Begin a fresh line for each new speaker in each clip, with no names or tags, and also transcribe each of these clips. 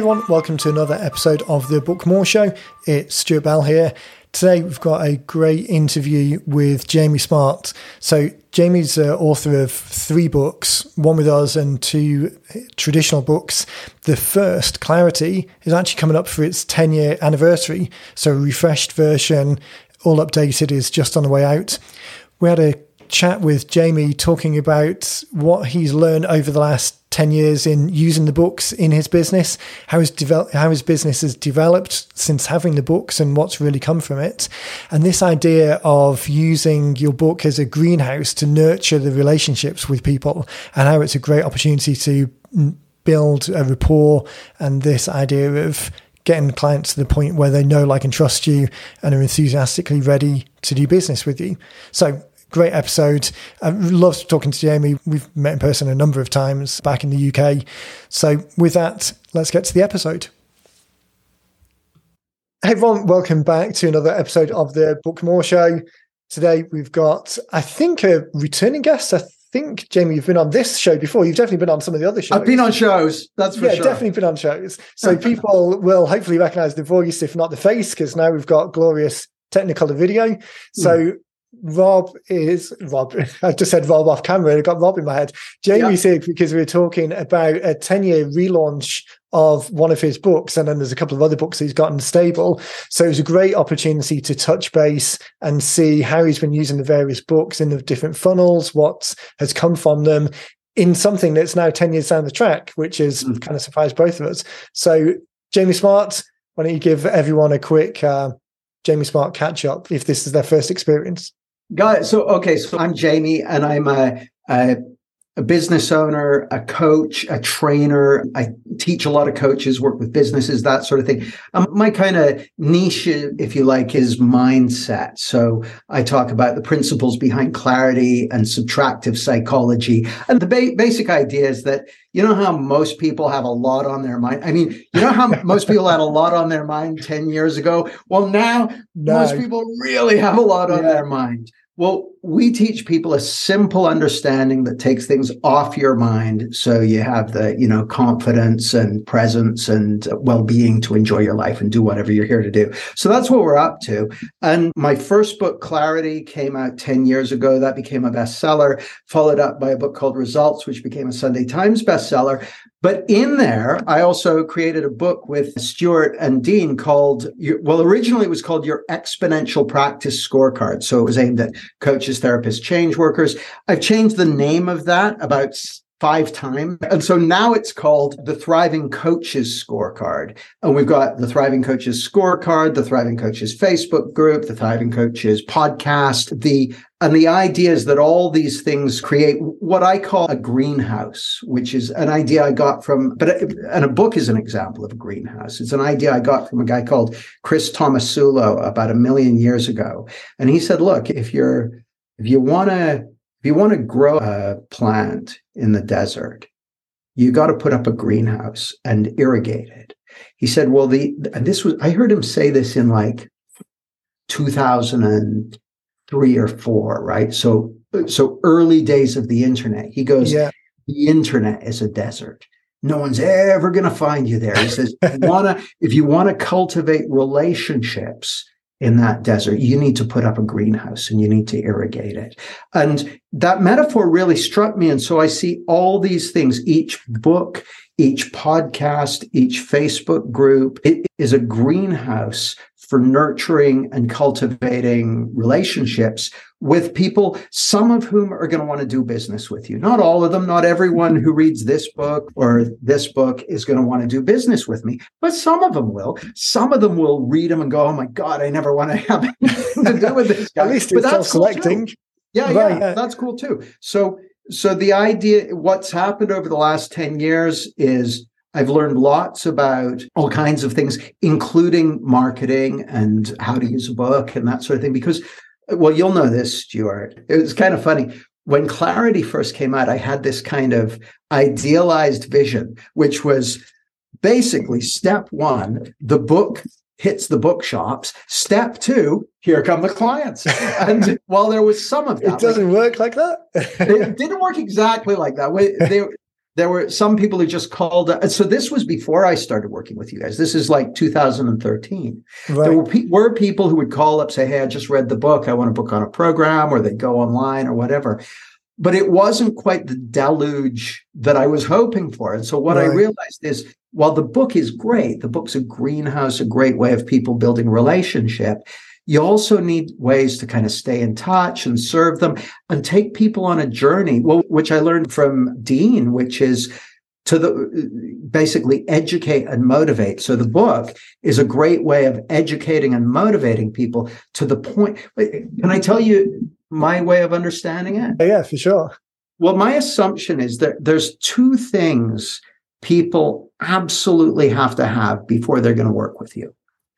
everyone, welcome to another episode of the Book More Show. It's Stuart Bell here. Today we've got a great interview with Jamie Smart. So Jamie's uh, author of three books, one with us and two traditional books. The first, Clarity, is actually coming up for its 10 year anniversary. So a refreshed version, all updated, is just on the way out. We had a chat with Jamie talking about what he's learned over the last 10 years in using the books in his business, how his, develop, how his business has developed since having the books and what's really come from it. And this idea of using your book as a greenhouse to nurture the relationships with people and how it's a great opportunity to build a rapport and this idea of getting clients to the point where they know, like, and trust you and are enthusiastically ready to do business with you. So great episode. I loved talking to Jamie. We've met in person a number of times back in the UK. So, with that, let's get to the episode. Hey everyone, welcome back to another episode of the Book More Show. Today we've got, I think, a returning guest. I think, Jamie, you've been on this show before. You've definitely been on some of the other shows.
I've been on shows, that's for
yeah,
sure.
definitely been on shows. So people will hopefully recognize the voice, if not the face, because now we've got glorious Technicolor video. So mm. Rob is Rob. I've just said Rob off camera. I got Rob in my head. Jamie yep. here because we were talking about a 10 year relaunch of one of his books. And then there's a couple of other books he's got in stable. So it was a great opportunity to touch base and see how he's been using the various books in the different funnels, what has come from them in something that's now 10 years down the track, which is mm. kind of surprised both of us. So, Jamie Smart, why don't you give everyone a quick uh, Jamie Smart catch up if this is their first experience?
Got it. So, okay. So I'm Jamie and I'm a, a, a, business owner, a coach, a trainer. I teach a lot of coaches, work with businesses, that sort of thing. Um, my kind of niche, if you like, is mindset. So I talk about the principles behind clarity and subtractive psychology. And the ba- basic idea is that, you know, how most people have a lot on their mind. I mean, you know how most people had a lot on their mind 10 years ago? Well, now no. most people really have a lot on yeah. their mind. Well, we teach people a simple understanding that takes things off your mind so you have the, you know, confidence and presence and well-being to enjoy your life and do whatever you're here to do. So that's what we're up to. And my first book Clarity came out 10 years ago. That became a bestseller, followed up by a book called Results which became a Sunday Times bestseller. But in there, I also created a book with Stuart and Dean called, well, originally it was called Your Exponential Practice Scorecard. So it was aimed at coaches, therapists, change workers. I've changed the name of that about five times. And so now it's called the Thriving Coaches Scorecard. And we've got the Thriving Coaches Scorecard, the Thriving Coaches Facebook group, the Thriving Coaches podcast, the and the idea is that all these things create what I call a greenhouse, which is an idea I got from, but and a book is an example of a greenhouse. It's an idea I got from a guy called Chris Tomasulo about a million years ago. And he said, look, if you're, if you want to, if you want to grow a plant in the desert, you got to put up a greenhouse and irrigate it. He said, well, the, and this was, I heard him say this in like 2003 or four, right? So, so early days of the internet. He goes, yeah. the internet is a desert. No one's ever going to find you there. He says, if you want to, if you want to cultivate relationships, in that desert, you need to put up a greenhouse and you need to irrigate it. And that metaphor really struck me. And so I see all these things, each book, each podcast, each Facebook group, it is a greenhouse for nurturing and cultivating relationships with people, some of whom are going to want to do business with you. Not all of them, not everyone who reads this book or this book is going to want to do business with me, but some of them will. Some of them will read them and go, oh my God, I never want to have anything to do with this guy.
At least but that's collecting.
Cool yeah, right, yeah, that's cool too. So, so the idea, what's happened over the last 10 years is I've learned lots about all kinds of things, including marketing and how to use a book and that sort of thing. Because, well, you'll know this, Stuart. It was kind of funny. When Clarity first came out, I had this kind of idealized vision, which was basically step one, the book hits the bookshops. Step two, here come the clients. And while there was some of that,
it doesn't like, work like that.
it didn't work exactly like that. They, there were some people who just called. So this was before I started working with you guys. This is like 2013. Right. There were, pe- were people who would call up, say, "Hey, I just read the book. I want to book on a program," or they go online or whatever. But it wasn't quite the deluge that I was hoping for. And so what right. I realized is, while the book is great, the book's a greenhouse, a great way of people building relationship you also need ways to kind of stay in touch and serve them and take people on a journey, well, which I learned from Dean, which is to the basically educate and motivate. So the book is a great way of educating and motivating people to the point. Can I tell you my way of understanding it?
Oh, yeah, for sure.
Well, my assumption is that there's two things people absolutely have to have before they're going to work with you.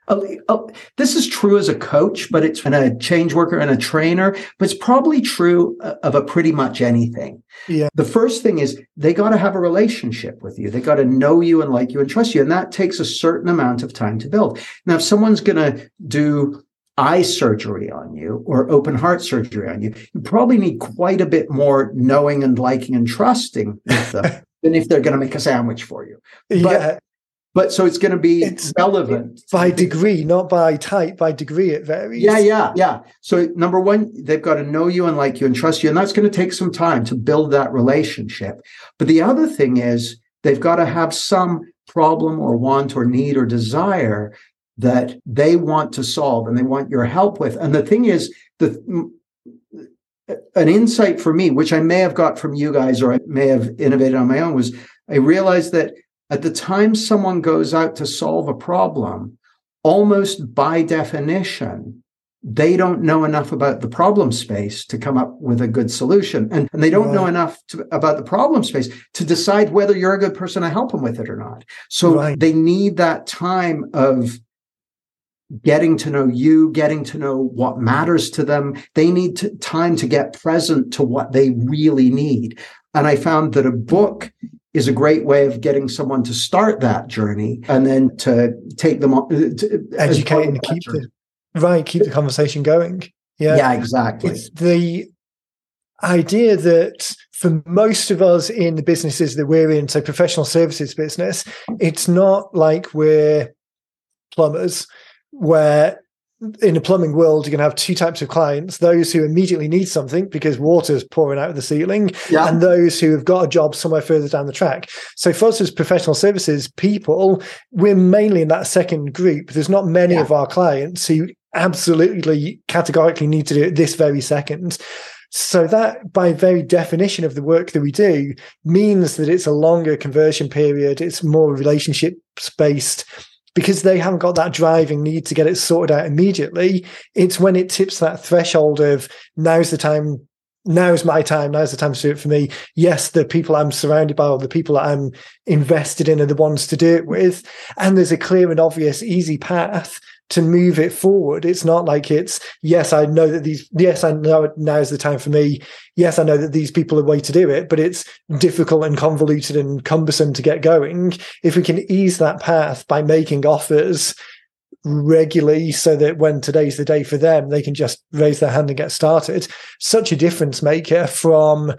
Oh, oh, this is true as a coach, but it's and a change worker and a trainer, but it's probably true uh, of a pretty much anything.
Yeah.
The first thing is they got to have a relationship with you. They got to know you and like you and trust you. And that takes a certain amount of time to build. Now, if someone's going to do eye surgery on you or open heart surgery on you, you probably need quite a bit more knowing and liking and trusting with them than if they're going to make a sandwich for you. But yeah but so it's going to be it's, relevant
by degree, not by type. By degree, it varies.
Yeah, yeah, yeah. So number one, they've got to know you and like you and trust you, and that's going to take some time to build that relationship. But the other thing is they've got to have some problem or want or need or desire that they want to solve and they want your help with. And the thing is, the an insight for me, which I may have got from you guys or I may have innovated on my own, was I realized that at the time someone goes out to solve a problem, almost by definition, they don't know enough about the problem space to come up with a good solution. And, and they don't right. know enough to, about the problem space to decide whether you're a good person to help them with it or not. So right. they need that time of getting to know you, getting to know what matters to them. They need to, time to get present to what they really need. And I found that a book is a great way of getting someone to start that journey and then to take them on uh, to
educate and keep the right keep the conversation going. Yeah.
Yeah exactly.
It's the idea that for most of us in the businesses that we're in so professional services business it's not like we're plumbers where in the plumbing world, you're going to have two types of clients those who immediately need something because water's pouring out of the ceiling, yeah. and those who have got a job somewhere further down the track. So, for us as professional services people, we're mainly in that second group. There's not many yeah. of our clients who absolutely categorically need to do it this very second. So that, by very definition of the work that we do, means that it's a longer conversion period. It's more relationship based because they haven't got that driving need to get it sorted out immediately. It's when it tips that threshold of now's the time, now's my time, now's the time to do it for me. Yes, the people I'm surrounded by or the people that I'm invested in are the ones to do it with. And there's a clear and obvious, easy path to move it forward. It's not like it's, yes, I know that these, yes, I know now is the time for me. Yes, I know that these people are way to do it, but it's difficult and convoluted and cumbersome to get going. If we can ease that path by making offers regularly so that when today's the day for them, they can just raise their hand and get started, such a difference maker from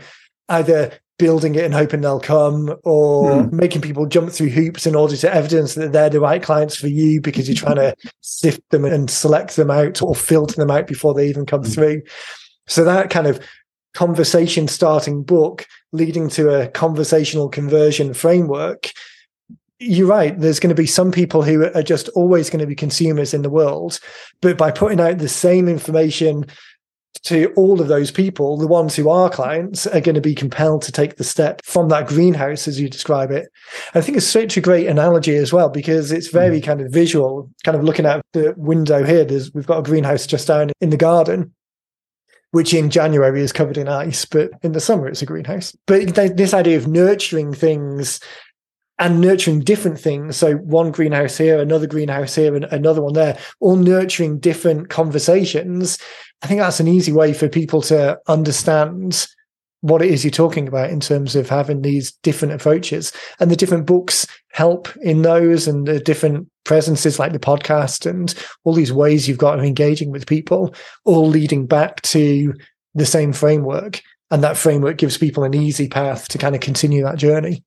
either building it and hoping they'll come or hmm. making people jump through hoops in order to evidence that they're the right clients for you because you're trying to sift them and select them out or filter them out before they even come hmm. through. So that kind of conversation starting book leading to a conversational conversion framework you're right. There's going to be some people who are just always going to be consumers in the world. But by putting out the same information to all of those people, the ones who are clients are going to be compelled to take the step from that greenhouse, as you describe it. I think it's such a great analogy as well because it's very mm. kind of visual. Kind of looking out the window here, there's we've got a greenhouse just down in the garden, which in January is covered in ice, but in the summer it's a greenhouse. But this idea of nurturing things and nurturing different things. So one greenhouse here, another greenhouse here, and another one there, all nurturing different conversations. I think that's an easy way for people to understand what it is you're talking about in terms of having these different approaches. And the different books help in those and the different presences like the podcast and all these ways you've got of engaging with people, all leading back to the same framework. and that framework gives people an easy path to kind of continue that journey.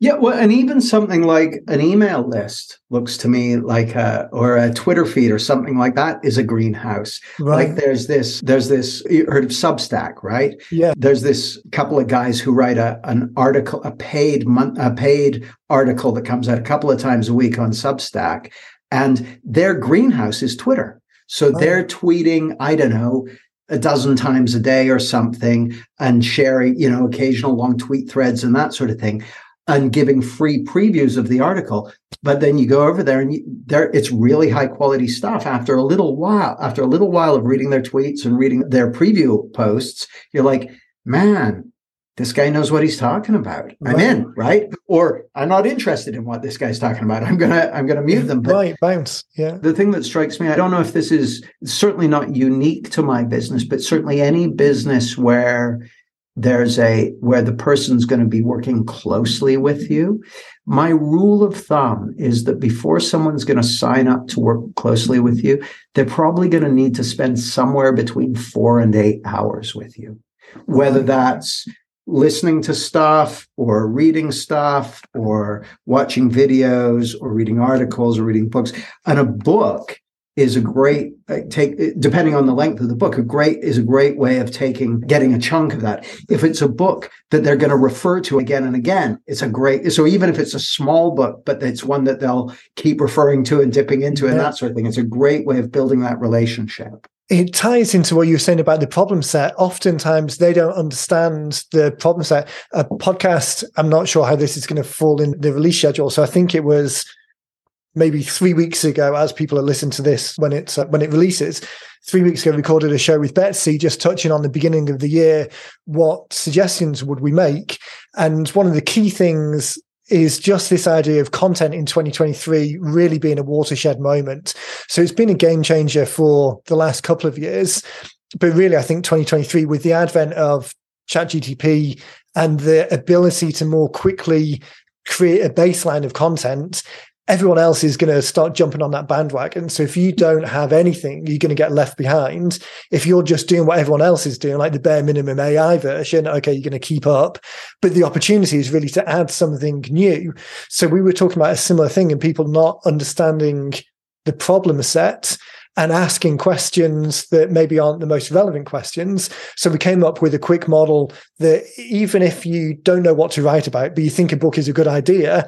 Yeah, well, and even something like an email list looks to me like a or a Twitter feed or something like that is a greenhouse. Right. Like there's this, there's this. You heard of Substack, right?
Yeah.
There's this couple of guys who write a an article, a paid month, a paid article that comes out a couple of times a week on Substack, and their greenhouse is Twitter. So oh. they're tweeting, I don't know, a dozen times a day or something and sharing, you know, occasional long tweet threads and that sort of thing and giving free previews of the article. But then you go over there and you, there it's really high quality stuff. After a little while, after a little while of reading their tweets and reading their preview posts, you're like, man, this guy knows what he's talking about. Right. I'm in, right? Or I'm not interested in what this guy's talking about. I'm gonna I'm gonna mute them.
But right, bounce. Yeah.
The thing that strikes me, I don't know if this is certainly not unique to my business, but certainly any business where there's a where the person's going to be working closely with you. My rule of thumb is that before someone's going to sign up to work closely with you they're probably going to need to spend somewhere between 4 and 8 hours with you. Whether that's listening to stuff or reading stuff or watching videos or reading articles or reading books. And a book is a great uh, take depending on the length of the book a great is a great way of taking getting a chunk of that if it's a book that they're going to refer to again and again it's a great so even if it's a small book but it's one that they'll keep referring to and dipping into yeah. and that sort of thing it's a great way of building that relationship
it ties into what you were saying about the problem set. Oftentimes, they don't understand the problem set. A podcast, I'm not sure how this is going to fall in the release schedule. So I think it was maybe three weeks ago, as people are listening to this when it's uh, when it releases, three weeks ago recorded a show with Betsy, just touching on the beginning of the year. What suggestions would we make? And one of the key things is just this idea of content in 2023 really being a watershed moment. So it's been a game changer for the last couple of years. But really, I think 2023, with the advent of ChatGTP and the ability to more quickly create a baseline of content everyone else is going to start jumping on that bandwagon. So if you don't have anything, you're going to get left behind. If you're just doing what everyone else is doing, like the bare minimum AI version, okay, you're going to keep up. But the opportunity is really to add something new. So we were talking about a similar thing and people not understanding the problem set and asking questions that maybe aren't the most relevant questions. So we came up with a quick model that even if you don't know what to write about, but you think a book is a good idea,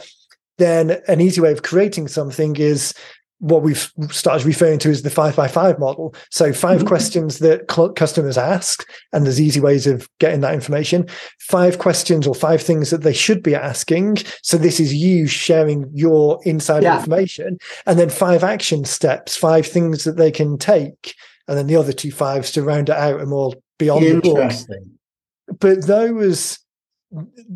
then an easy way of creating something is what we've started referring to as the five by five model. So 5 mm-hmm. questions that cl- customers ask, and there's easy ways of getting that information. Five questions or five things that they should be asking. So this is you sharing your inside yeah. information, and then five action steps, five things that they can take, and then the other two fives to round it out and more beyond the book. But those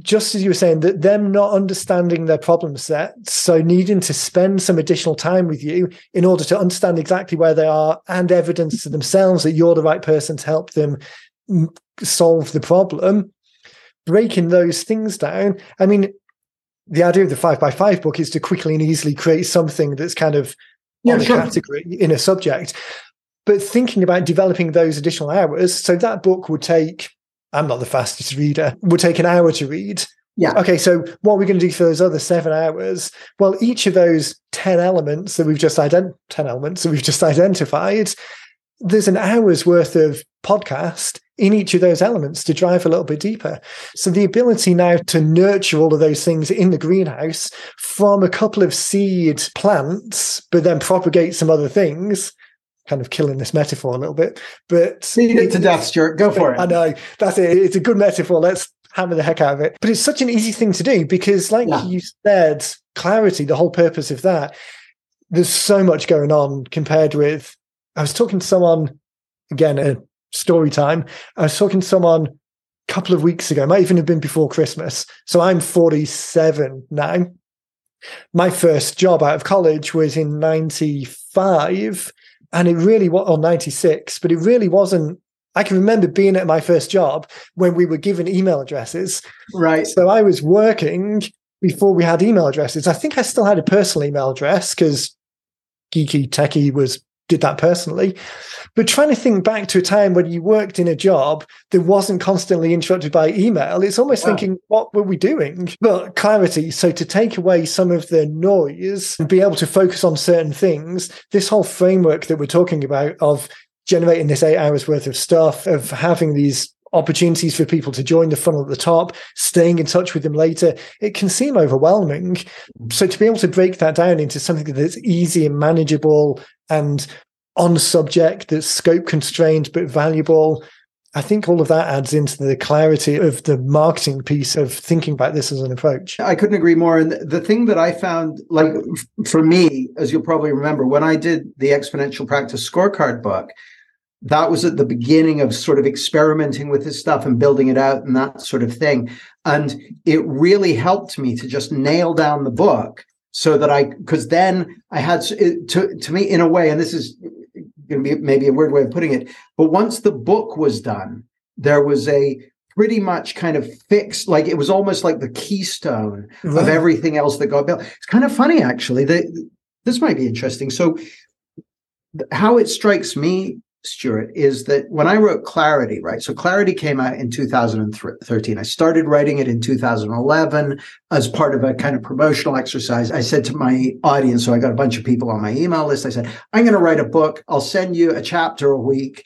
just as you were saying, that them not understanding their problem set, so needing to spend some additional time with you in order to understand exactly where they are and evidence to themselves that you're the right person to help them mm, solve the problem, breaking those things down. I mean, the idea of the five by five book is to quickly and easily create something that's kind of yeah, sure. a category in a subject. But thinking about developing those additional hours, so that book would take I'm not the fastest reader, would take an hour to read.
Yeah.
Okay, so what are we going to do for those other seven hours? Well, each of those 10 elements that we've just ident- 10 elements that we've just identified, there's an hour's worth of podcast in each of those elements to drive a little bit deeper. So the ability now to nurture all of those things in the greenhouse from a couple of seed plants, but then propagate some other things kind of killing this metaphor a little bit, but
beat it to death, Stuart. Go for it.
I know that's it. It's a good metaphor. Let's hammer the heck out of it. But it's such an easy thing to do because, like yeah. you said, clarity. The whole purpose of that. There's so much going on compared with. I was talking to someone again. A story time. I was talking to someone a couple of weeks ago. Might even have been before Christmas. So I'm 47 now. My first job out of college was in 95 and it really was on 96 but it really wasn't i can remember being at my first job when we were given email addresses.
Right.
So i was working before we had email addresses. I think i still had a personal email address because geeky techie was did that personally. But trying to think back to a time when you worked in a job that wasn't constantly interrupted by email, it's almost wow. thinking, what were we doing? But clarity. So to take away some of the noise and be able to focus on certain things, this whole framework that we're talking about of generating this eight hours worth of stuff, of having these opportunities for people to join the funnel at the top, staying in touch with them later, it can seem overwhelming. Mm-hmm. So to be able to break that down into something that's easy and manageable and on subject that's scope constrained but valuable. I think all of that adds into the clarity of the marketing piece of thinking about this as an approach.
I couldn't agree more. And the thing that I found, like for me, as you'll probably remember, when I did the Exponential Practice Scorecard book, that was at the beginning of sort of experimenting with this stuff and building it out and that sort of thing. And it really helped me to just nail down the book so that I, because then I had to, to me, in a way, and this is going to be maybe a weird way of putting it, but once the book was done, there was a pretty much kind of fixed, like it was almost like the keystone right. of everything else that got built. It's kind of funny, actually. That this might be interesting. So, how it strikes me Stuart, is that when I wrote Clarity, right? So Clarity came out in 2013. I started writing it in 2011 as part of a kind of promotional exercise. I said to my audience, so I got a bunch of people on my email list. I said, I'm going to write a book. I'll send you a chapter a week.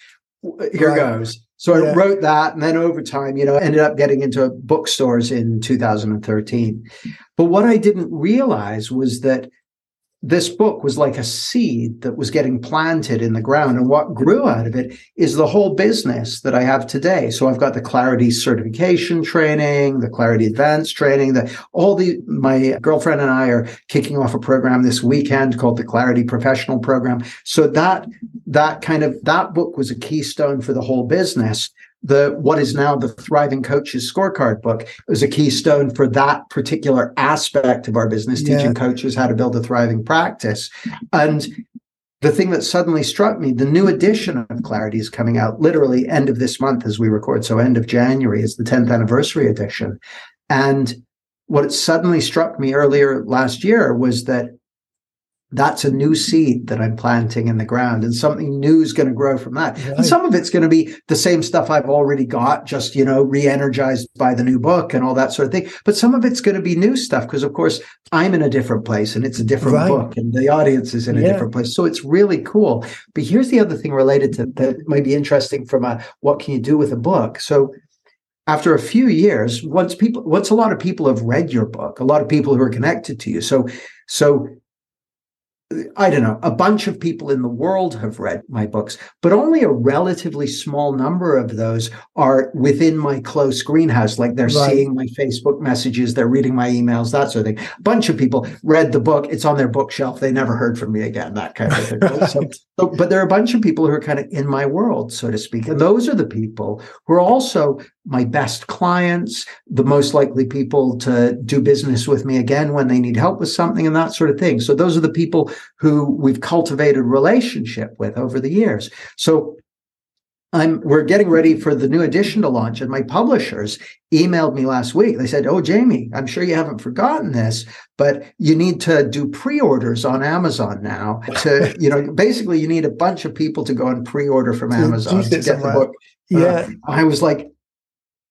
Here right. goes. So I wrote that, and then over time, you know, ended up getting into bookstores in 2013. But what I didn't realize was that this book was like a seed that was getting planted in the ground. And what grew out of it is the whole business that I have today. So I've got the Clarity certification training, the Clarity advanced training, the all the my girlfriend and I are kicking off a program this weekend called the Clarity Professional Program. So that that kind of that book was a keystone for the whole business the what is now the Thriving Coaches Scorecard book is a keystone for that particular aspect of our business, yeah. teaching coaches how to build a thriving practice. And the thing that suddenly struck me, the new edition of Clarity is coming out literally end of this month as we record. So end of January is the 10th anniversary edition. And what it suddenly struck me earlier last year was that that's a new seed that I'm planting in the ground and something new is going to grow from that. Right. And some of it's going to be the same stuff I've already got, just, you know, re-energized by the new book and all that sort of thing. But some of it's going to be new stuff because of course I'm in a different place and it's a different right. book and the audience is in a different place. So it's really cool. But here's the other thing related to that might be interesting from a what can you do with a book? So after a few years, once people, once a lot of people have read your book, a lot of people who are connected to you. So, so I don't know, a bunch of people in the world have read my books, but only a relatively small number of those are within my close greenhouse. Like they're right. seeing my Facebook messages, they're reading my emails, that sort of thing. A bunch of people read the book, it's on their bookshelf, they never heard from me again, that kind of thing. So, so, but there are a bunch of people who are kind of in my world, so to speak. And those are the people who are also my best clients, the most likely people to do business with me again when they need help with something and that sort of thing. So those are the people who we've cultivated relationship with over the years. So I'm we're getting ready for the new edition to launch, and my publishers emailed me last week. They said, "Oh, Jamie, I'm sure you haven't forgotten this, but you need to do pre-orders on Amazon now. To you know, basically, you need a bunch of people to go and pre-order from Amazon to get the book."
Yeah, uh,
I was like,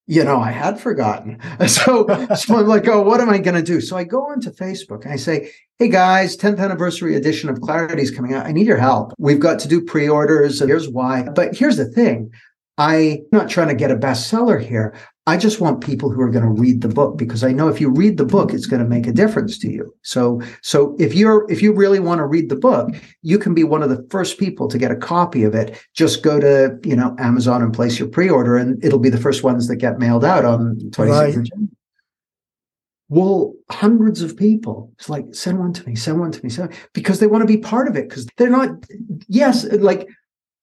you know, I had forgotten. So, so I'm like, oh, what am I going to do? So I go onto Facebook and I say, hey guys, 10th anniversary edition of Clarity is coming out. I need your help. We've got to do pre orders. Here's why. But here's the thing I'm not trying to get a bestseller here. I just want people who are going to read the book because I know if you read the book, it's going to make a difference to you. So, so if you're, if you really want to read the book, you can be one of the first people to get a copy of it. Just go to, you know, Amazon and place your pre-order and it'll be the first ones that get mailed out on 26th right. of January. Well, hundreds of people, it's like, send one to me, send one to me, send, because they want to be part of it. Because they're not, yes, like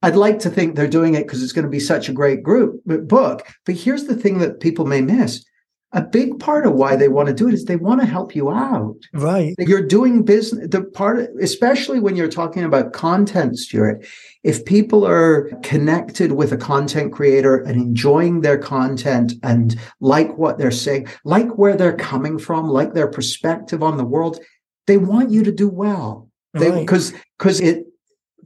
I'd like to think they're doing it because it's going to be such a great group book. But here's the thing that people may miss. A big part of why they want to do it is they want to help you out.
Right.
You're doing business. The part, of, especially when you're talking about content, Stuart, if people are connected with a content creator and enjoying their content and like what they're saying, like where they're coming from, like their perspective on the world, they want you to do well. They, because, because it,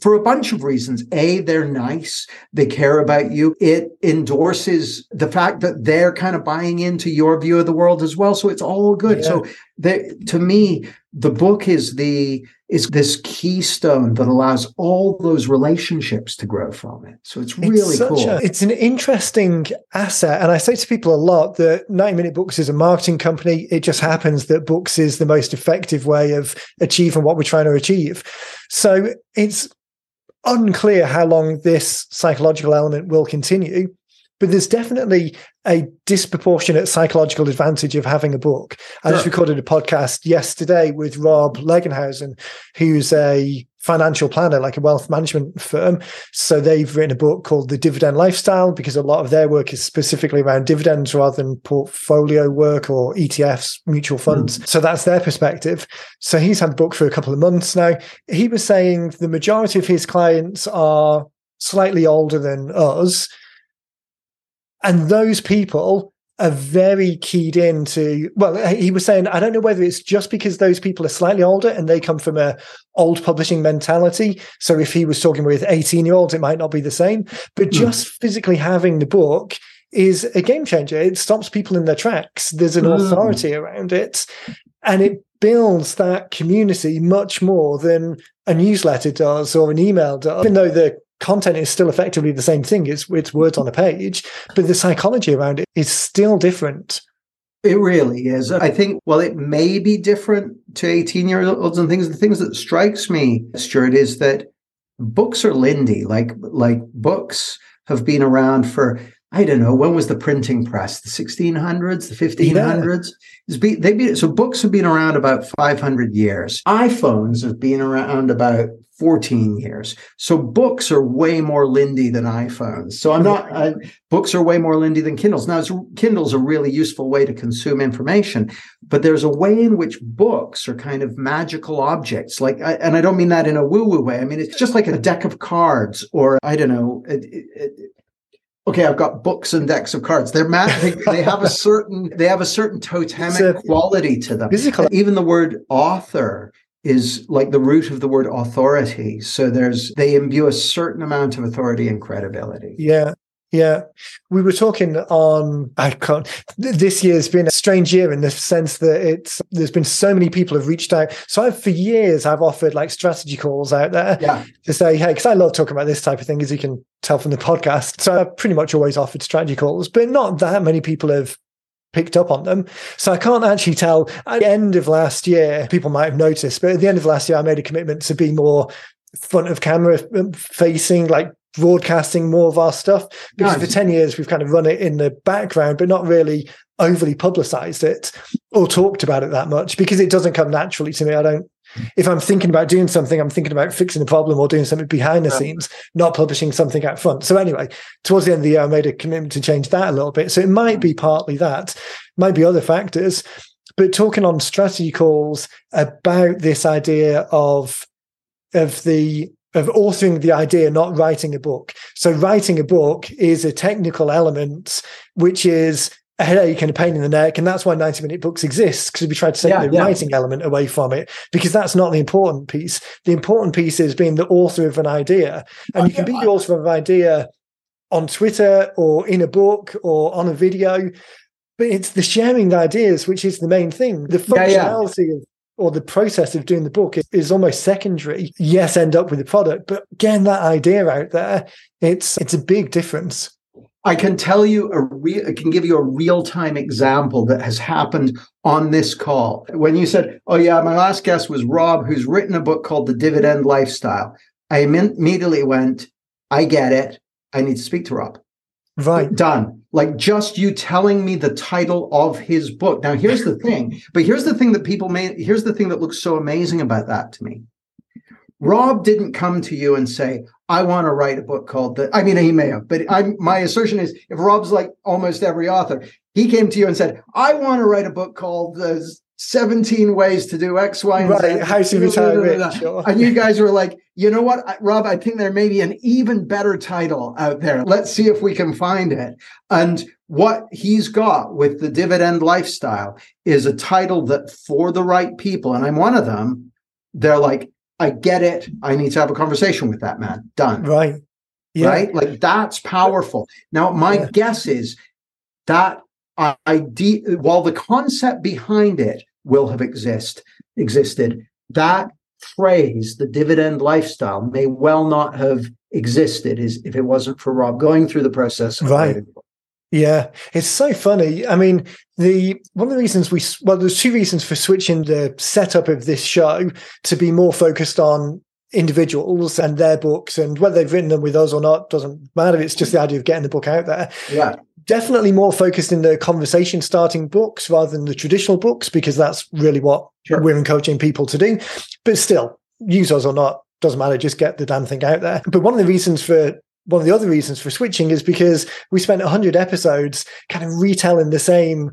for a bunch of reasons. A, they're nice. They care about you. It endorses the fact that they're kind of buying into your view of the world as well. So it's all good. Yeah. So the, to me, the book is the is this keystone that allows all those relationships to grow from it. So it's really it's cool. A,
it's an interesting asset. And I say to people a lot that 90 Minute Books is a marketing company. It just happens that books is the most effective way of achieving what we're trying to achieve. So it's unclear how long this psychological element will continue. But there's definitely a disproportionate psychological advantage of having a book. I just recorded a podcast yesterday with Rob Legenhausen, who's a financial planner, like a wealth management firm. So they've written a book called The Dividend Lifestyle because a lot of their work is specifically around dividends rather than portfolio work or ETFs, mutual funds. Mm. So that's their perspective. So he's had the book for a couple of months now. He was saying the majority of his clients are slightly older than us and those people are very keyed into well he was saying i don't know whether it's just because those people are slightly older and they come from a old publishing mentality so if he was talking with 18 year olds it might not be the same but mm. just physically having the book is a game changer it stops people in their tracks there's an mm. authority around it and it builds that community much more than a newsletter does or an email does even though the content is still effectively the same thing. It's it's words on a page, but the psychology around it is still different.
It really is. I think, well, it may be different to 18 year olds and things. The things that strikes me, Stuart, is that books are Lindy. Like, like books have been around for, I don't know, when was the printing press? The 1600s, the 1500s? Yeah. They've been, so books have been around about 500 years. iPhones have been around about 14 years. So books are way more Lindy than iPhones. So I'm not, I, books are way more Lindy than Kindles. Now, Kindle's a really useful way to consume information, but there's a way in which books are kind of magical objects. Like, and I don't mean that in a woo woo way. I mean, it's just like a deck of cards or I don't know. It, it, okay, I've got books and decks of cards. They're ma- they, they have a certain they have a certain totemic a, quality to them. Physical. Even the word author is like the root of the word authority. So there's they imbue a certain amount of authority and credibility.
Yeah. Yeah, we were talking on. I can't. This year's been a strange year in the sense that it's. There's been so many people have reached out. So I've for years I've offered like strategy calls out there yeah. to say, hey, because I love talking about this type of thing, as you can tell from the podcast. So I've pretty much always offered strategy calls, but not that many people have picked up on them. So I can't actually tell. At the end of last year, people might have noticed, but at the end of last year, I made a commitment to be more front of camera um, facing, like broadcasting more of our stuff. Because nice. for 10 years, we've kind of run it in the background, but not really overly publicized it or talked about it that much because it doesn't come naturally to me. I don't if I'm thinking about doing something, I'm thinking about fixing a problem or doing something behind the yeah. scenes, not publishing something out front. So anyway, towards the end of the year, I made a commitment to change that a little bit. So it might be partly that, might be other factors, but talking on strategy calls about this idea of of the of authoring the idea, not writing a book. So writing a book is a technical element, which is a headache and a pain in the neck. And that's why 90 minute books exist because we try to take yeah, the yeah. writing element away from it because that's not the important piece. The important piece is being the author of an idea. And you can be the author of an idea on Twitter or in a book or on a video, but it's the sharing the ideas, which is the main thing. The functionality yeah, of or the process of doing the book is, is, almost secondary. Yes, end up with the product, but getting that idea out there, it's it's a big difference.
I can tell you a real, I can give you a real time example that has happened on this call. When you said, Oh, yeah, my last guest was Rob, who's written a book called The Dividend Lifestyle. I immediately went, I get it. I need to speak to Rob.
Right.
Done. Like just you telling me the title of his book. Now, here's the thing, but here's the thing that people may, here's the thing that looks so amazing about that to me. Rob didn't come to you and say, I want to write a book called the, I mean, he may have, but I'm, my assertion is if Rob's like almost every author, he came to you and said, I want to write a book called the 17 ways to do X, Y, and right.
Z. How to retire rich. Sure.
And you guys were like, you know what, Rob, I think there may be an even better title out there. Let's see if we can find it. And what he's got with the dividend lifestyle is a title that for the right people, and I'm one of them, they're like, I get it. I need to have a conversation with that man. Done.
Right.
Yeah. Right. Like that's powerful. Now, my yeah. guess is that idea, while the concept behind it will have exist existed, that phrase, the dividend lifestyle, may well not have existed is if it wasn't for Rob going through the process.
right. Yeah, it's so funny. I mean, the one of the reasons we well, there's two reasons for switching the setup of this show to be more focused on individuals and their books and whether they've written them with us or not doesn't matter. It's just the idea of getting the book out there.
Yeah.
Definitely more focused in the conversation starting books rather than the traditional books because that's really what sure. we're encouraging people to do. But still, use us or not, doesn't matter. Just get the damn thing out there. But one of the reasons for one of the other reasons for switching is because we spent 100 episodes kind of retelling the same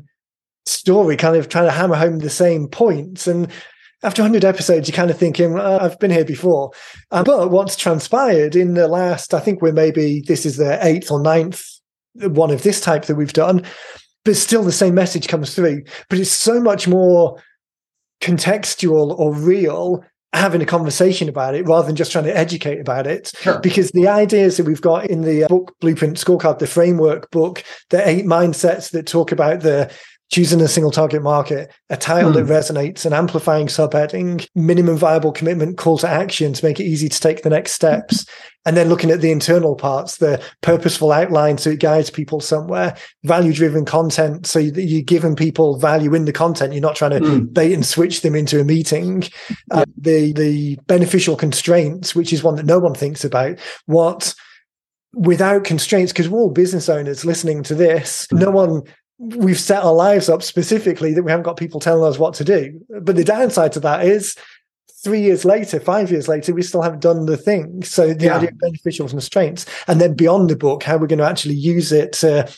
story, kind of trying to hammer home the same points. And after 100 episodes, you're kind of thinking, oh, I've been here before. Um, but what's transpired in the last, I think we're maybe, this is the eighth or ninth one of this type that we've done, but still the same message comes through. But it's so much more contextual or real having a conversation about it rather than just trying to educate about it.
Sure.
Because the ideas that we've got in the book Blueprint Scorecard, the framework book, the eight mindsets that talk about the choosing a single target market, a title mm. that hmm. resonates, and amplifying subheading, minimum viable commitment, call to action to make it easy to take the next steps. And then looking at the internal parts, the purposeful outline so it guides people somewhere, value driven content so that you're giving people value in the content. You're not trying to mm. bait and switch them into a meeting. Yeah. Uh, the, the beneficial constraints, which is one that no one thinks about. What without constraints, because we're all business owners listening to this, mm. no one we've set our lives up specifically that we haven't got people telling us what to do. But the downside to that is three years later, five years later, we still haven't done the thing. So the yeah. idea of beneficial constraints, and then beyond the book, how we're going to actually use it to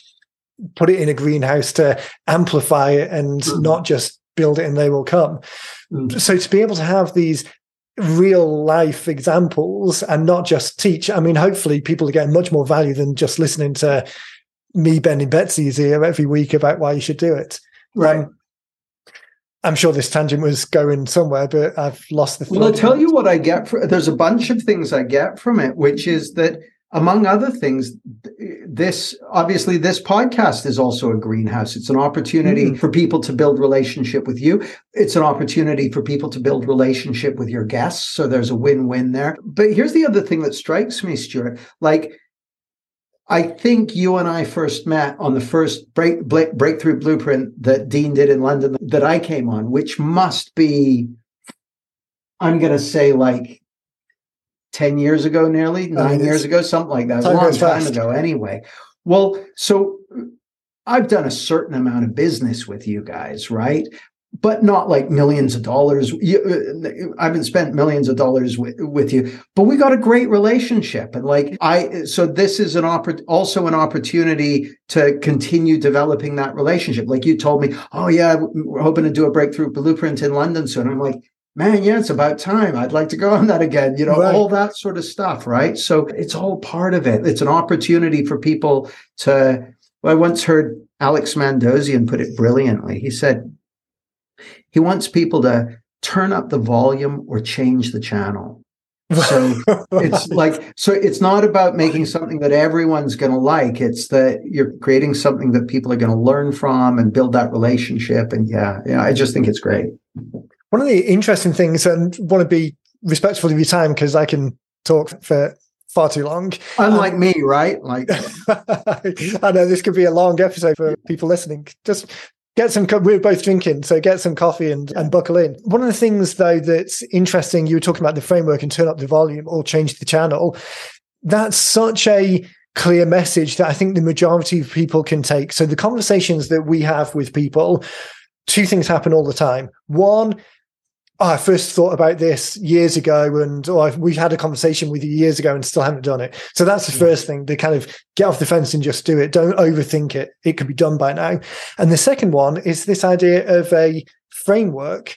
put it in a greenhouse to amplify it and mm. not just build it and they will come. Mm. So to be able to have these real life examples and not just teach, I mean, hopefully people are getting much more value than just listening to me bending Betsy's ear every week about why you should do it.
Right. Um,
I'm sure this tangent was going somewhere, but I've lost the.
Well, I'll tell you what I get. For, there's a bunch of things I get from it, which is that, among other things, this obviously this podcast is also a greenhouse. It's an opportunity mm. for people to build relationship with you. It's an opportunity for people to build relationship with your guests. So there's a win-win there. But here's the other thing that strikes me, Stuart. Like I think you and I first met on the first break, break, breakthrough blueprint that Dean did in London that I came on, which must be, I'm going to say like 10 years ago, nearly nine years ago, something like that. A long time fast. ago, anyway. Well, so I've done a certain amount of business with you guys, right? But not like millions of dollars. You, uh, I haven't spent millions of dollars with, with you, but we got a great relationship. And like I, so this is an oppor- also an opportunity to continue developing that relationship. Like you told me, oh yeah, we're hoping to do a breakthrough blueprint in London soon. I'm like, man, yeah, it's about time. I'd like to go on that again. You know, right. all that sort of stuff, right? So it's all part of it. It's an opportunity for people to. Well, I once heard Alex Mandossian put it brilliantly. He said, he wants people to turn up the volume or change the channel. So it's like, so it's not about making something that everyone's going to like. It's that you're creating something that people are going to learn from and build that relationship. And yeah, yeah, I just think it's great.
One of the interesting things, and want to be respectful of your time because I can talk for far too long.
Unlike um, me, right? Like,
I know this could be a long episode for people listening. Just get some we're both drinking so get some coffee and, and buckle in. One of the things though that's interesting you were talking about the framework and turn up the volume or change the channel. That's such a clear message that i think the majority of people can take. So the conversations that we have with people two things happen all the time. One oh, I first thought about this years ago, and oh, we've had a conversation with you years ago and still haven't done it. So that's the hmm. first thing to kind of get off the fence and just do it. Don't overthink it. It could be done by now. And the second one is this idea of a framework.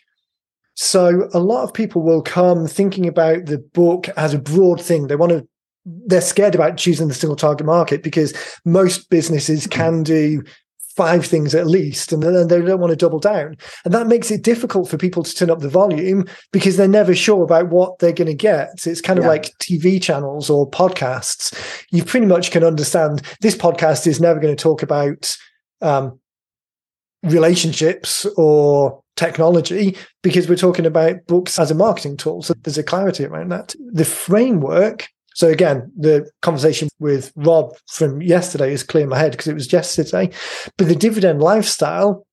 So a lot of people will come thinking about the book as a broad thing. They want to they're scared about choosing the single target market because most businesses hmm. can do five things at least, and then they don't want to double down. And that makes it difficult for people to turn up the volume because they're never sure about what they're going to get. It's kind of yeah. like TV channels or podcasts. You pretty much can understand this podcast is never going to talk about um, relationships or technology because we're talking about books as a marketing tool. So there's a clarity around that. The framework so again, the conversation with Rob from yesterday is clear in my head because it was yesterday. But the dividend lifestyle,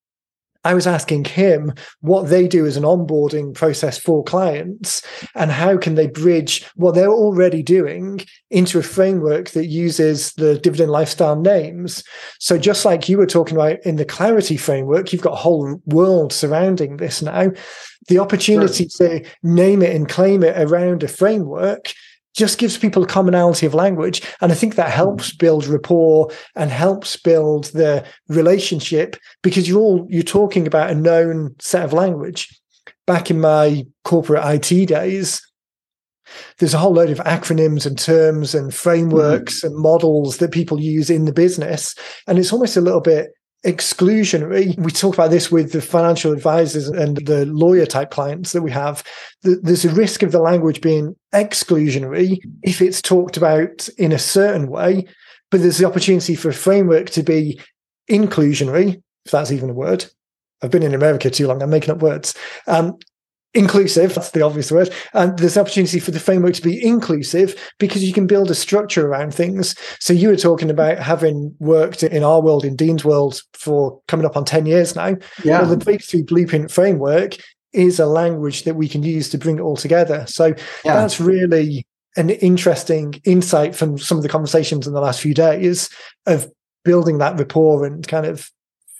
I was asking him what they do as an onboarding process for clients and how can they bridge what they're already doing into a framework that uses the dividend lifestyle names. So just like you were talking about in the clarity framework, you've got a whole world surrounding this now. The opportunity sure. to name it and claim it around a framework just gives people a commonality of language. And I think that helps build rapport and helps build the relationship because you're all you're talking about a known set of language. Back in my corporate IT days, there's a whole load of acronyms and terms and frameworks mm-hmm. and models that people use in the business. And it's almost a little bit exclusionary. We talk about this with the financial advisors and the lawyer type clients that we have. There's a risk of the language being exclusionary if it's talked about in a certain way, but there's the opportunity for a framework to be inclusionary, if that's even a word. I've been in America too long. I'm making up words. Um, inclusive that's the obvious word and there's opportunity for the framework to be inclusive because you can build a structure around things so you were talking about having worked in our world in dean's world for coming up on 10 years now yeah. well the breakthrough blueprint framework is a language that we can use to bring it all together so yeah. that's really an interesting insight from some of the conversations in the last few days of building that rapport and kind of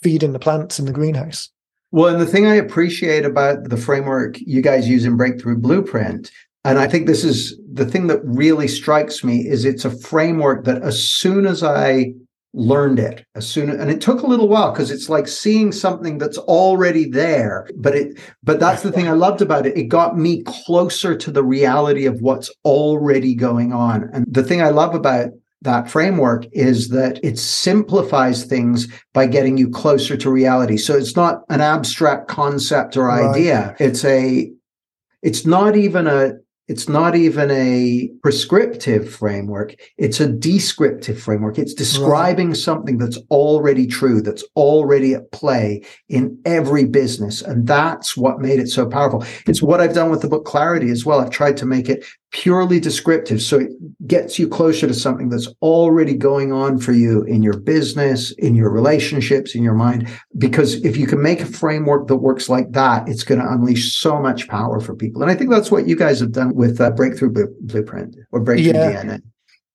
feeding the plants in the greenhouse
well, and the thing I appreciate about the framework you guys use in Breakthrough Blueprint, and I think this is the thing that really strikes me, is it's a framework that as soon as I learned it as soon and it took a little while because it's like seeing something that's already there but it but that's the thing i loved about it. It got me closer to the reality of what's already going on. And the thing i love about that framework is that it simplifies things by getting you closer to reality. So it's not an abstract concept or idea. Right. It's a, it's not even a, it's not even a prescriptive framework. It's a descriptive framework. It's describing right. something that's already true, that's already at play in every business. And that's what made it so powerful. It's what I've done with the book Clarity as well. I've tried to make it purely descriptive. So it gets you closer to something that's already going on for you in your business, in your relationships, in your mind. Because if you can make a framework that works like that, it's going to unleash so much power for people. And I think that's what you guys have done with uh, Breakthrough Blueprint or Breakthrough yeah. DNA.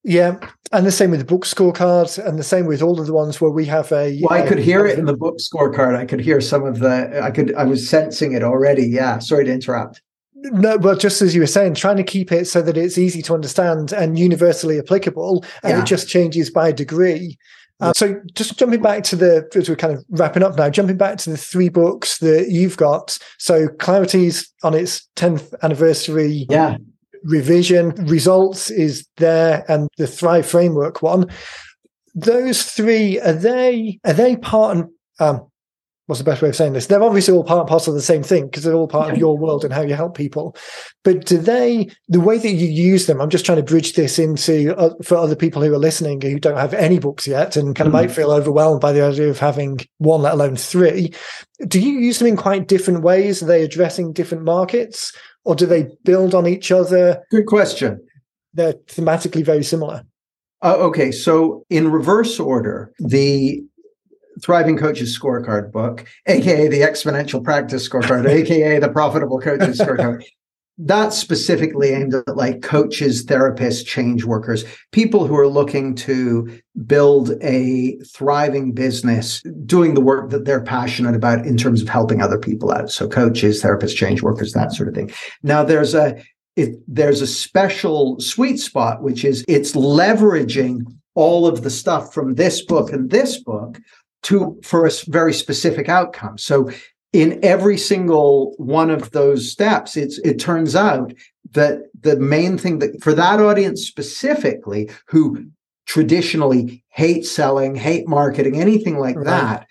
Yeah, and the same with the book scorecard, and the same with all of the ones where we have a.
Well, I could hear it in the book scorecard. I could hear some of the. I could. I was sensing it already. Yeah. Sorry to interrupt.
No, but just as you were saying, trying to keep it so that it's easy to understand and universally applicable, and yeah. it just changes by degree. Um, so, just jumping back to the as we're kind of wrapping up now, jumping back to the three books that you've got. So, Clarity's on its tenth anniversary.
Yeah.
Revision results is there, and the Thrive framework one. Those three are they are they part and um, what's the best way of saying this? They're obviously all part and parcel of the same thing because they're all part yeah. of your world and how you help people. But do they, the way that you use them, I'm just trying to bridge this into uh, for other people who are listening who don't have any books yet and kind of mm-hmm. might feel overwhelmed by the idea of having one, let alone three. Do you use them in quite different ways? Are they addressing different markets or do they build on each other?
Good question.
They're thematically very similar.
Uh, okay, so in reverse order, the Thriving Coaches Scorecard book, aka the Exponential Practice Scorecard, aka the Profitable Coaches Scorecard. That's specifically aimed at like coaches, therapists, change workers, people who are looking to build a thriving business, doing the work that they're passionate about in terms of helping other people out. So coaches, therapists, change workers, that sort of thing. Now there's a it, there's a special sweet spot, which is it's leveraging all of the stuff from this book and this book to for a very specific outcome. So in every single one of those steps, it's it turns out that the main thing that for that audience specifically, who traditionally hate selling, hate marketing, anything like right. that,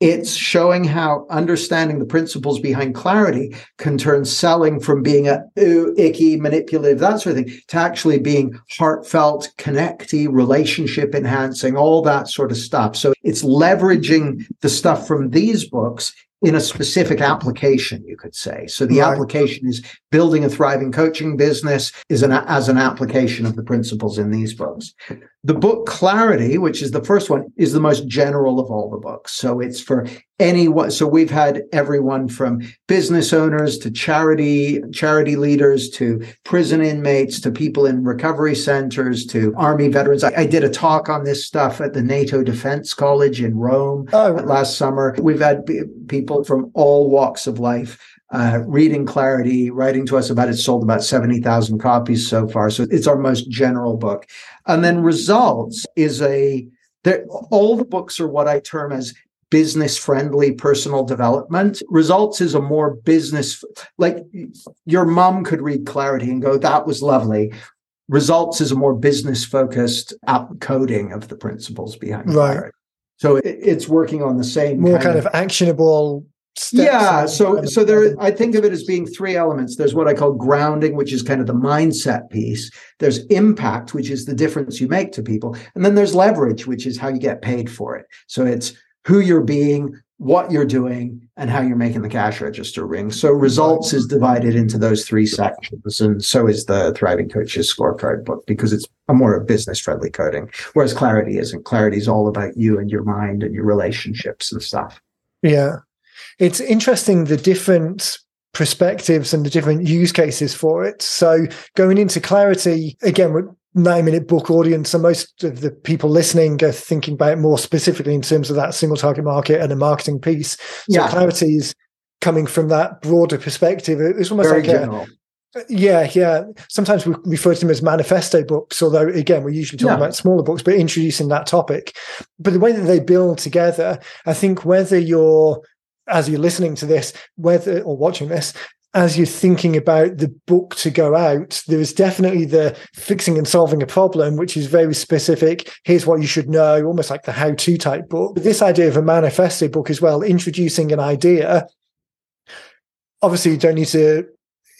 it's showing how understanding the principles behind clarity can turn selling from being a ooh, icky, manipulative, that sort of thing, to actually being heartfelt, connecty, relationship enhancing, all that sort of stuff. So it's leveraging the stuff from these books in a specific application, you could say. So the right. application is building a thriving coaching business is an as an application of the principles in these books. The book Clarity, which is the first one, is the most general of all the books. So it's for anyone. So we've had everyone from business owners to charity, charity leaders to prison inmates to people in recovery centers to army veterans. I, I did a talk on this stuff at the NATO Defense College in Rome oh. last summer. We've had p- people from all walks of life uh, reading Clarity, writing to us about it, sold about 70,000 copies so far. So it's our most general book. And then Results is a, all the books are what I term as business friendly personal development. Results is a more business, like your mom could read Clarity and go, that was lovely. Results is a more business focused coding of the principles behind right. Clarity. So it's working on the same
more kind, kind of, of actionable
yeah so so there i think of it as being three elements. There's what i call grounding which is kind of the mindset piece. There's impact which is the difference you make to people. And then there's leverage which is how you get paid for it. So it's who you're being what you're doing and how you're making the cash register ring. So results is divided into those three sections and so is the thriving coaches scorecard book because it's a more business friendly coding whereas clarity isn't. Clarity is all about you and your mind and your relationships and stuff.
Yeah it's interesting the different perspectives and the different use cases for it. So going into clarity, again, we're 90 Minute Book audience. So most of the people listening are thinking about it more specifically in terms of that single target market and a marketing piece. So yeah. clarity is coming from that broader perspective. It's almost Very like general. a yeah, yeah. Sometimes we refer to them as manifesto books, although again, we're usually talking yeah. about smaller books, but introducing that topic. But the way that they build together, I think whether you're as you're listening to this, whether or watching this, as you're thinking about the book to go out, there is definitely the fixing and solving a problem, which is very specific. Here's what you should know, almost like the how to type book. But this idea of a manifesto book as well, introducing an idea. Obviously, you don't need to,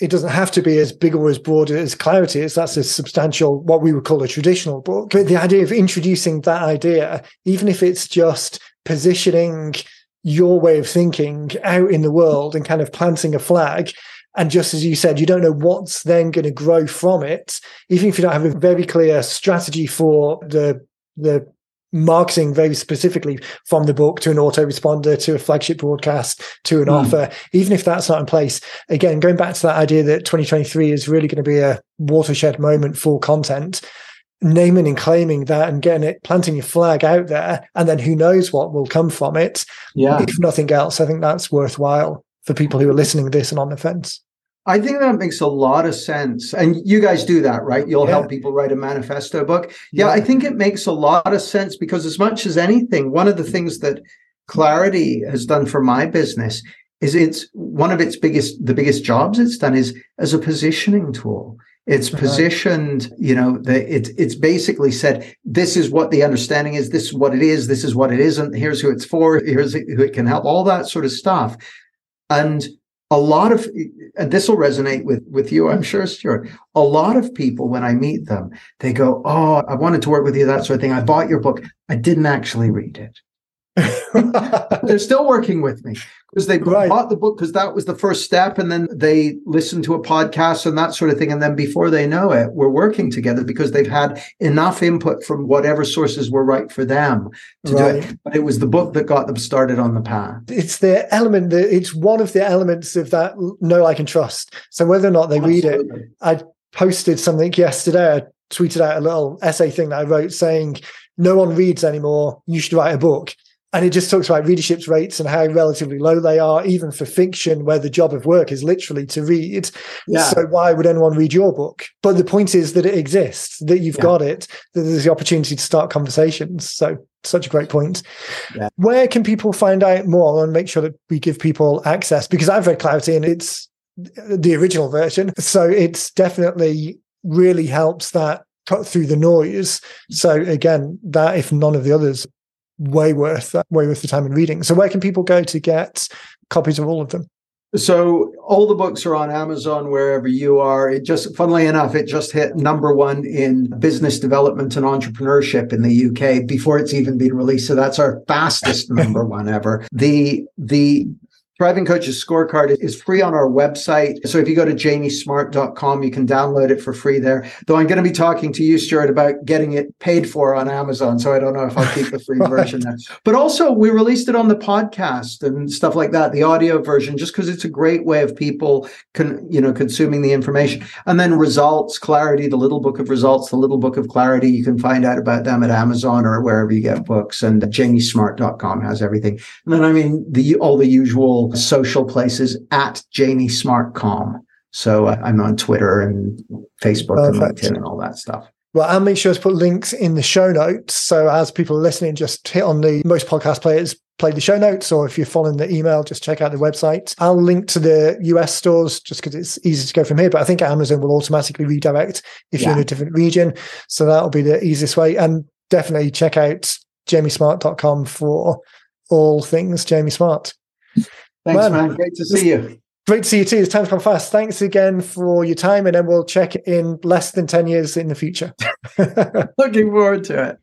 it doesn't have to be as big or as broad as clarity is. That's a substantial, what we would call a traditional book. But the idea of introducing that idea, even if it's just positioning your way of thinking out in the world and kind of planting a flag. And just as you said, you don't know what's then going to grow from it. Even if you don't have a very clear strategy for the the marketing very specifically from the book to an autoresponder to a flagship broadcast to an mm. offer even if that's not in place again going back to that idea that 2023 is really going to be a watershed moment for content naming and claiming that and getting it, planting your flag out there, and then who knows what will come from it. Yeah. If nothing else, I think that's worthwhile for people who are listening to this and on the fence.
I think that makes a lot of sense. And you guys do that, right? You'll yeah. help people write a manifesto book. Yeah, yeah, I think it makes a lot of sense because, as much as anything, one of the things that Clarity has done for my business is it's one of its biggest, the biggest jobs it's done is as a positioning tool. It's positioned, you know, the, it, it's basically said, this is what the understanding is. This is what it is. This is what it isn't. Here's who it's for. Here's who it can help, all that sort of stuff. And a lot of, and this will resonate with, with you, I'm sure, Stuart. A lot of people, when I meet them, they go, Oh, I wanted to work with you, that sort of thing. I bought your book. I didn't actually read it. They're still working with me because they right. bought the book because that was the first step, and then they listened to a podcast and that sort of thing, and then before they know it, we're working together because they've had enough input from whatever sources were right for them to right. do it. But it was the book that got them started on the path.
It's the element that it's one of the elements of that know, like, and trust. So whether or not they Absolutely. read it, I posted something yesterday. I tweeted out a little essay thing that I wrote saying, "No one reads anymore. You should write a book." And it just talks about readership rates and how relatively low they are, even for fiction, where the job of work is literally to read. Yeah. So why would anyone read your book? But the point is that it exists, that you've yeah. got it, that there's the opportunity to start conversations. So such a great point. Yeah. Where can people find out more and make sure that we give people access? Because I've read Clarity and it's the original version. So it's definitely really helps that cut through the noise. So again, that if none of the others way worth uh, way worth the time in reading. So where can people go to get copies of all of them?
So all the books are on Amazon wherever you are. It just, funnily enough, it just hit number one in business development and entrepreneurship in the UK before it's even been released. So that's our fastest number one ever. The the Thriving Coaches Scorecard is free on our website. So if you go to jamiesmart.com, you can download it for free there. Though I'm going to be talking to you, Stuart, about getting it paid for on Amazon. So I don't know if I'll keep the free right. version there. But also, we released it on the podcast and stuff like that, the audio version, just because it's a great way of people, con- you know, consuming the information. And then results, clarity, the little book of results, the little book of clarity. You can find out about them at Amazon or wherever you get books. And jamiesmart.com has everything. And then, I mean, the all the usual social places at Jamie Smartcom. So uh, I'm on Twitter and Facebook Perfect. and LinkedIn and all that stuff.
Well, I'll make sure to put links in the show notes. So as people are listening, just hit on the most podcast players play the show notes, or if you're following the email, just check out the website. I'll link to the US stores just because it's easy to go from here. But I think Amazon will automatically redirect if yeah. you're in a different region. So that'll be the easiest way. And definitely check out jamiesmart.com for all things Jamie Smart.
Thanks, man. man. Great to see you.
Great to see you too. It's time to come fast. Thanks again for your time, and then we'll check in less than 10 years in the future.
Looking forward to it.